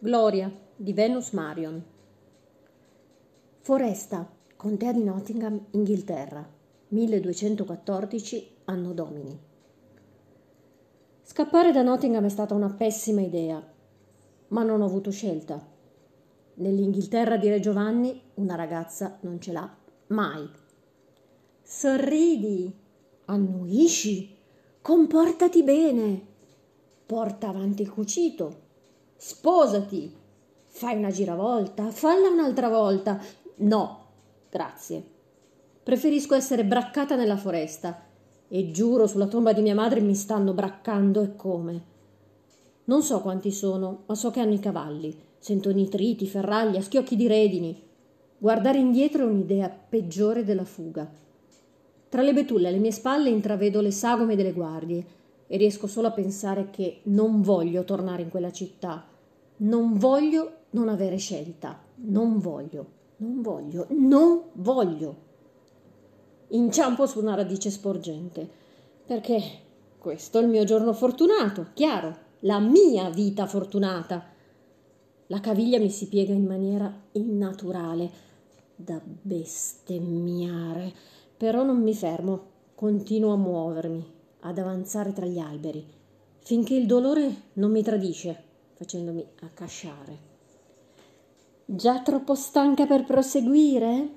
Gloria di Venus Marion. Foresta, contea di Nottingham, Inghilterra, 1214 anno domini. Scappare da Nottingham è stata una pessima idea, ma non ho avuto scelta. Nell'Inghilterra di Re Giovanni una ragazza non ce l'ha mai. Sorridi, annuisci, comportati bene, porta avanti il cucito Sposati. Fai una giravolta, falla un'altra volta. No, grazie. Preferisco essere braccata nella foresta e giuro sulla tomba di mia madre mi stanno braccando e come. Non so quanti sono, ma so che hanno i cavalli. Sento nitriti, ferraglia, schiocchi di redini. Guardare indietro è un'idea peggiore della fuga. Tra le betulle alle mie spalle intravedo le sagome delle guardie e riesco solo a pensare che non voglio tornare in quella città. Non voglio non avere scelta. Non voglio, non voglio, non voglio. Inciampo su una radice sporgente, perché questo è il mio giorno fortunato, chiaro, la mia vita fortunata. La caviglia mi si piega in maniera innaturale, da bestemmiare, però non mi fermo, continuo a muovermi, ad avanzare tra gli alberi, finché il dolore non mi tradisce, facendomi accasciare. Già troppo stanca per proseguire?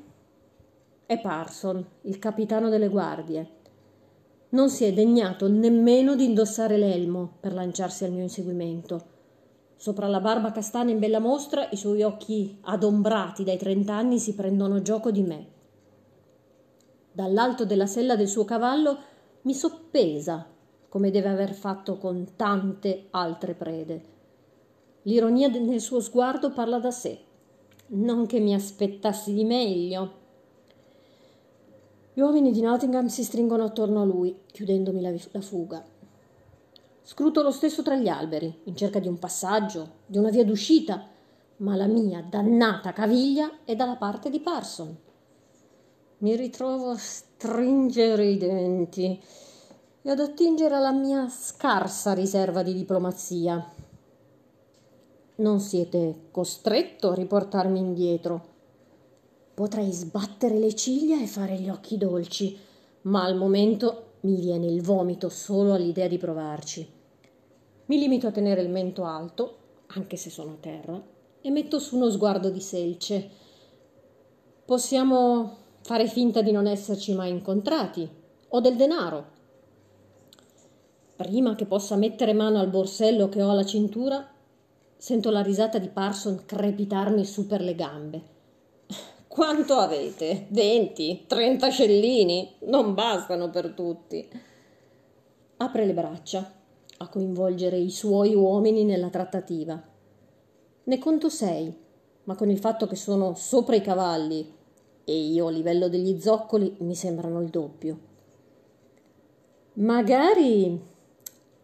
È Parson, il capitano delle guardie. Non si è degnato nemmeno di indossare l'elmo per lanciarsi al mio inseguimento. Sopra la barba castana in bella mostra, i suoi occhi adombrati dai trent'anni si prendono gioco di me. Dall'alto della sella del suo cavallo mi soppesa, come deve aver fatto con tante altre prede. L'ironia nel suo sguardo parla da sé. Non che mi aspettassi di meglio. Gli uomini di Nottingham si stringono attorno a lui, chiudendomi la, la fuga. Scruto lo stesso tra gli alberi, in cerca di un passaggio, di una via d'uscita, ma la mia dannata caviglia è dalla parte di Parson. Mi ritrovo a stringere i denti e ad attingere alla mia scarsa riserva di diplomazia. Non siete costretto a riportarmi indietro. Potrei sbattere le ciglia e fare gli occhi dolci, ma al momento mi viene il vomito solo all'idea di provarci. Mi limito a tenere il mento alto, anche se sono a terra, e metto su uno sguardo di selce. Possiamo fare finta di non esserci mai incontrati. Ho del denaro. Prima che possa mettere mano al borsello che ho alla cintura, sento la risata di Parson crepitarmi su per le gambe. Quanto avete? Venti? Trenta scellini? Non bastano per tutti. Apre le braccia a coinvolgere i suoi uomini nella trattativa. Ne conto sei, ma con il fatto che sono sopra i cavalli e io a livello degli zoccoli mi sembrano il doppio. Magari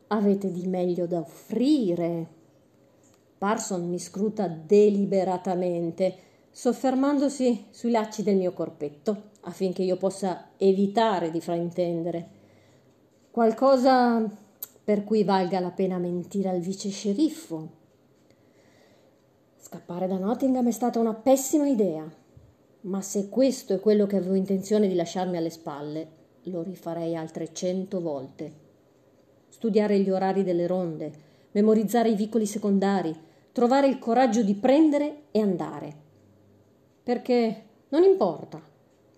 avete di meglio da offrire. Parson mi scruta deliberatamente, soffermandosi sui lacci del mio corpetto, affinché io possa evitare di fraintendere. Qualcosa per cui valga la pena mentire al vice sceriffo. Scappare da Nottingham è stata una pessima idea. Ma se questo è quello che avevo intenzione di lasciarmi alle spalle, lo rifarei altre cento volte. Studiare gli orari delle ronde, memorizzare i vicoli secondari, trovare il coraggio di prendere e andare. Perché non importa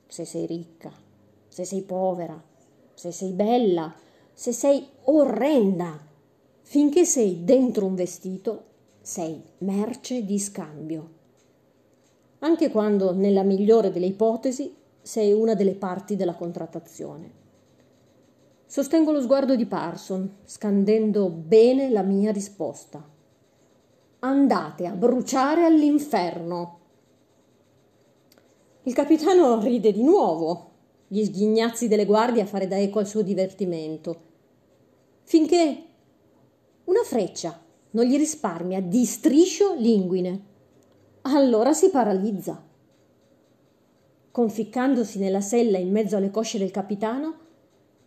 se sei ricca, se sei povera, se sei bella, se sei orrenda, finché sei dentro un vestito, sei merce di scambio anche quando, nella migliore delle ipotesi, sei una delle parti della contrattazione. Sostengo lo sguardo di Parson, scandendo bene la mia risposta. Andate a bruciare all'inferno. Il capitano ride di nuovo, gli sghignazzi delle guardie a fare da eco al suo divertimento, finché una freccia non gli risparmia di striscio linguine allora si paralizza. Conficcandosi nella sella in mezzo alle cosce del capitano,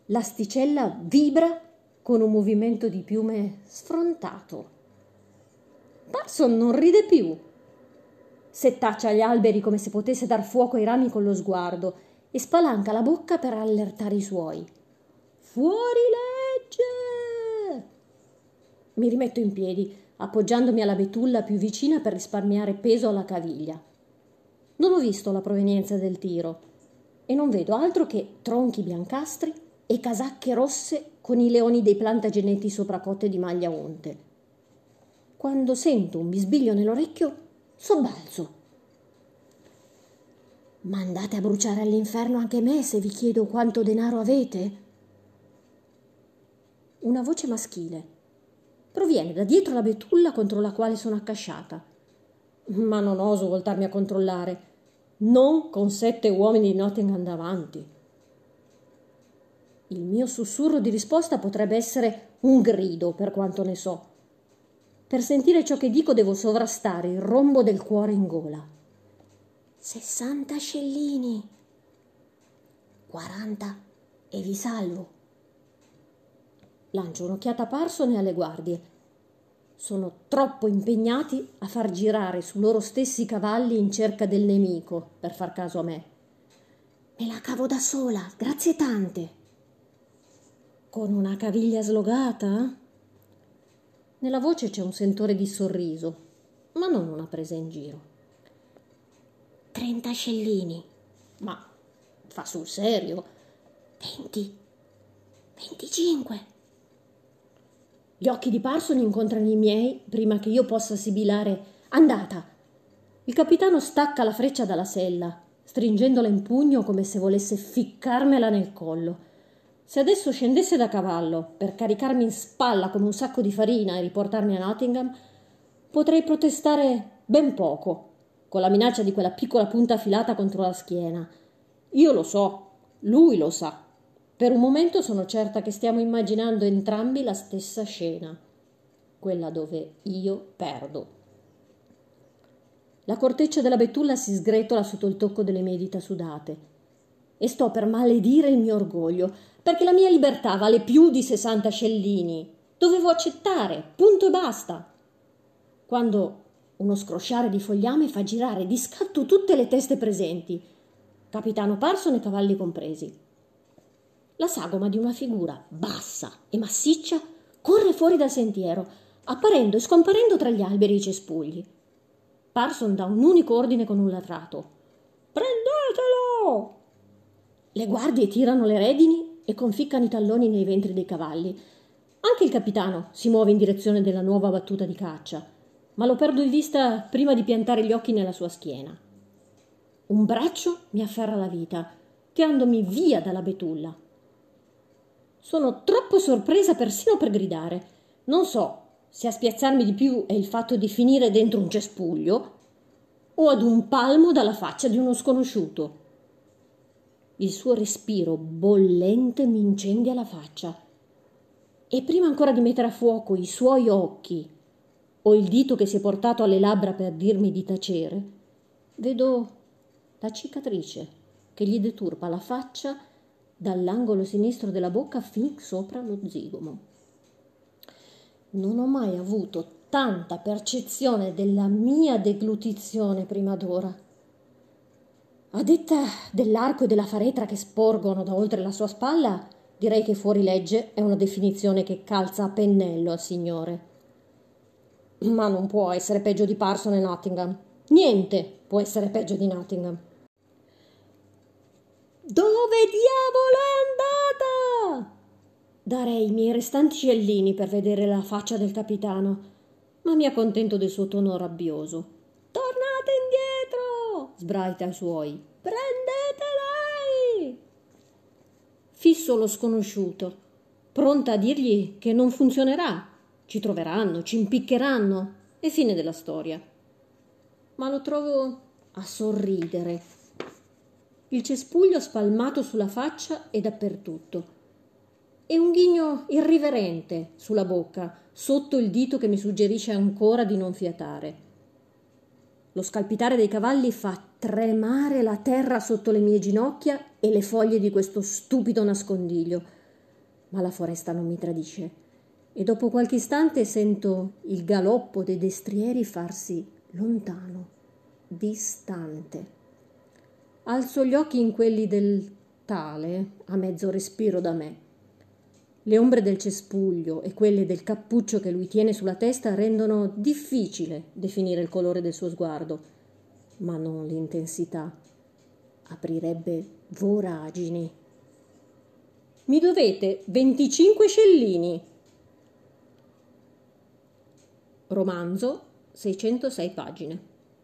l'asticella vibra con un movimento di piume sfrontato. Parson non ride più. Settaccia gli alberi come se potesse dar fuoco ai rami con lo sguardo e spalanca la bocca per allertare i suoi. Fuori legge! Mi rimetto in piedi, appoggiandomi alla betulla più vicina per risparmiare peso alla caviglia. Non ho visto la provenienza del tiro e non vedo altro che tronchi biancastri e casacche rosse con i leoni dei plantageneti sopracotte di maglia onte. Quando sento un bisbiglio nell'orecchio, sobbalzo. Mandate a bruciare all'inferno anche me se vi chiedo quanto denaro avete? Una voce maschile. Proviene da dietro la betulla contro la quale sono accasciata. Ma non oso voltarmi a controllare. Non con sette uomini di Nottingham davanti. Il mio sussurro di risposta potrebbe essere un grido, per quanto ne so. Per sentire ciò che dico devo sovrastare il rombo del cuore in gola. Sessanta scellini. Quaranta e vi salvo. Lancio un'occhiata a Parson e alle guardie. Sono troppo impegnati a far girare su loro stessi cavalli in cerca del nemico per far caso a me. Me la cavo da sola, grazie tante. Con una caviglia slogata? Nella voce c'è un sentore di sorriso, ma non una presa in giro. Trenta scellini. Ma fa sul serio? Venti. Venticinque. Gli occhi di Parson incontrano i miei prima che io possa sibilare andata. Il capitano stacca la freccia dalla sella, stringendola in pugno come se volesse ficcarmela nel collo. Se adesso scendesse da cavallo per caricarmi in spalla come un sacco di farina e riportarmi a Nottingham, potrei protestare ben poco, con la minaccia di quella piccola punta affilata contro la schiena. Io lo so, lui lo sa. Per un momento sono certa che stiamo immaginando entrambi la stessa scena, quella dove io perdo. La corteccia della betulla si sgretola sotto il tocco delle mie dita sudate e sto per maledire il mio orgoglio, perché la mia libertà vale più di sessanta scellini. Dovevo accettare, punto e basta. Quando uno scrosciare di fogliame fa girare di scatto tutte le teste presenti, capitano Parson e cavalli compresi. La sagoma di una figura bassa e massiccia corre fuori dal sentiero, apparendo e scomparendo tra gli alberi e i cespugli. Parson dà un unico ordine con un latrato. Prendetelo! Le guardie tirano le redini e conficcano i talloni nei ventri dei cavalli. Anche il capitano si muove in direzione della nuova battuta di caccia, ma lo perdo di vista prima di piantare gli occhi nella sua schiena. Un braccio mi afferra la vita, tirandomi via dalla betulla. Sono troppo sorpresa persino per gridare. Non so se a spiazzarmi di più è il fatto di finire dentro un cespuglio o ad un palmo dalla faccia di uno sconosciuto. Il suo respiro bollente mi incendia la faccia. E prima ancora di mettere a fuoco i suoi occhi o il dito che si è portato alle labbra per dirmi di tacere, vedo la cicatrice che gli deturpa la faccia dall'angolo sinistro della bocca fin sopra lo zigomo. Non ho mai avuto tanta percezione della mia deglutizione prima d'ora. A detta dell'arco e della faretra che sporgono da oltre la sua spalla, direi che fuori legge è una definizione che calza a pennello al signore. Ma non può essere peggio di Parson e Nottingham. Niente può essere peggio di Nottingham. Dove diavolo è andata? Darei i miei restanti scellini per vedere la faccia del capitano, ma mi accontento del suo tono rabbioso. Tornate indietro! sbraita i suoi. Prendete lei! Fisso lo sconosciuto, pronta a dirgli che non funzionerà. Ci troveranno, ci impiccheranno e fine della storia. Ma lo trovo a sorridere il cespuglio spalmato sulla faccia e dappertutto. E un ghigno irriverente sulla bocca, sotto il dito che mi suggerisce ancora di non fiatare. Lo scalpitare dei cavalli fa tremare la terra sotto le mie ginocchia e le foglie di questo stupido nascondiglio. Ma la foresta non mi tradisce. e dopo qualche istante sento il galoppo dei destrieri farsi lontano, distante. Alzo gli occhi in quelli del tale, a mezzo respiro da me. Le ombre del cespuglio e quelle del cappuccio che lui tiene sulla testa rendono difficile definire il colore del suo sguardo, ma non l'intensità. Aprirebbe voragini. Mi dovete 25 scellini. Romanzo, 606 pagine.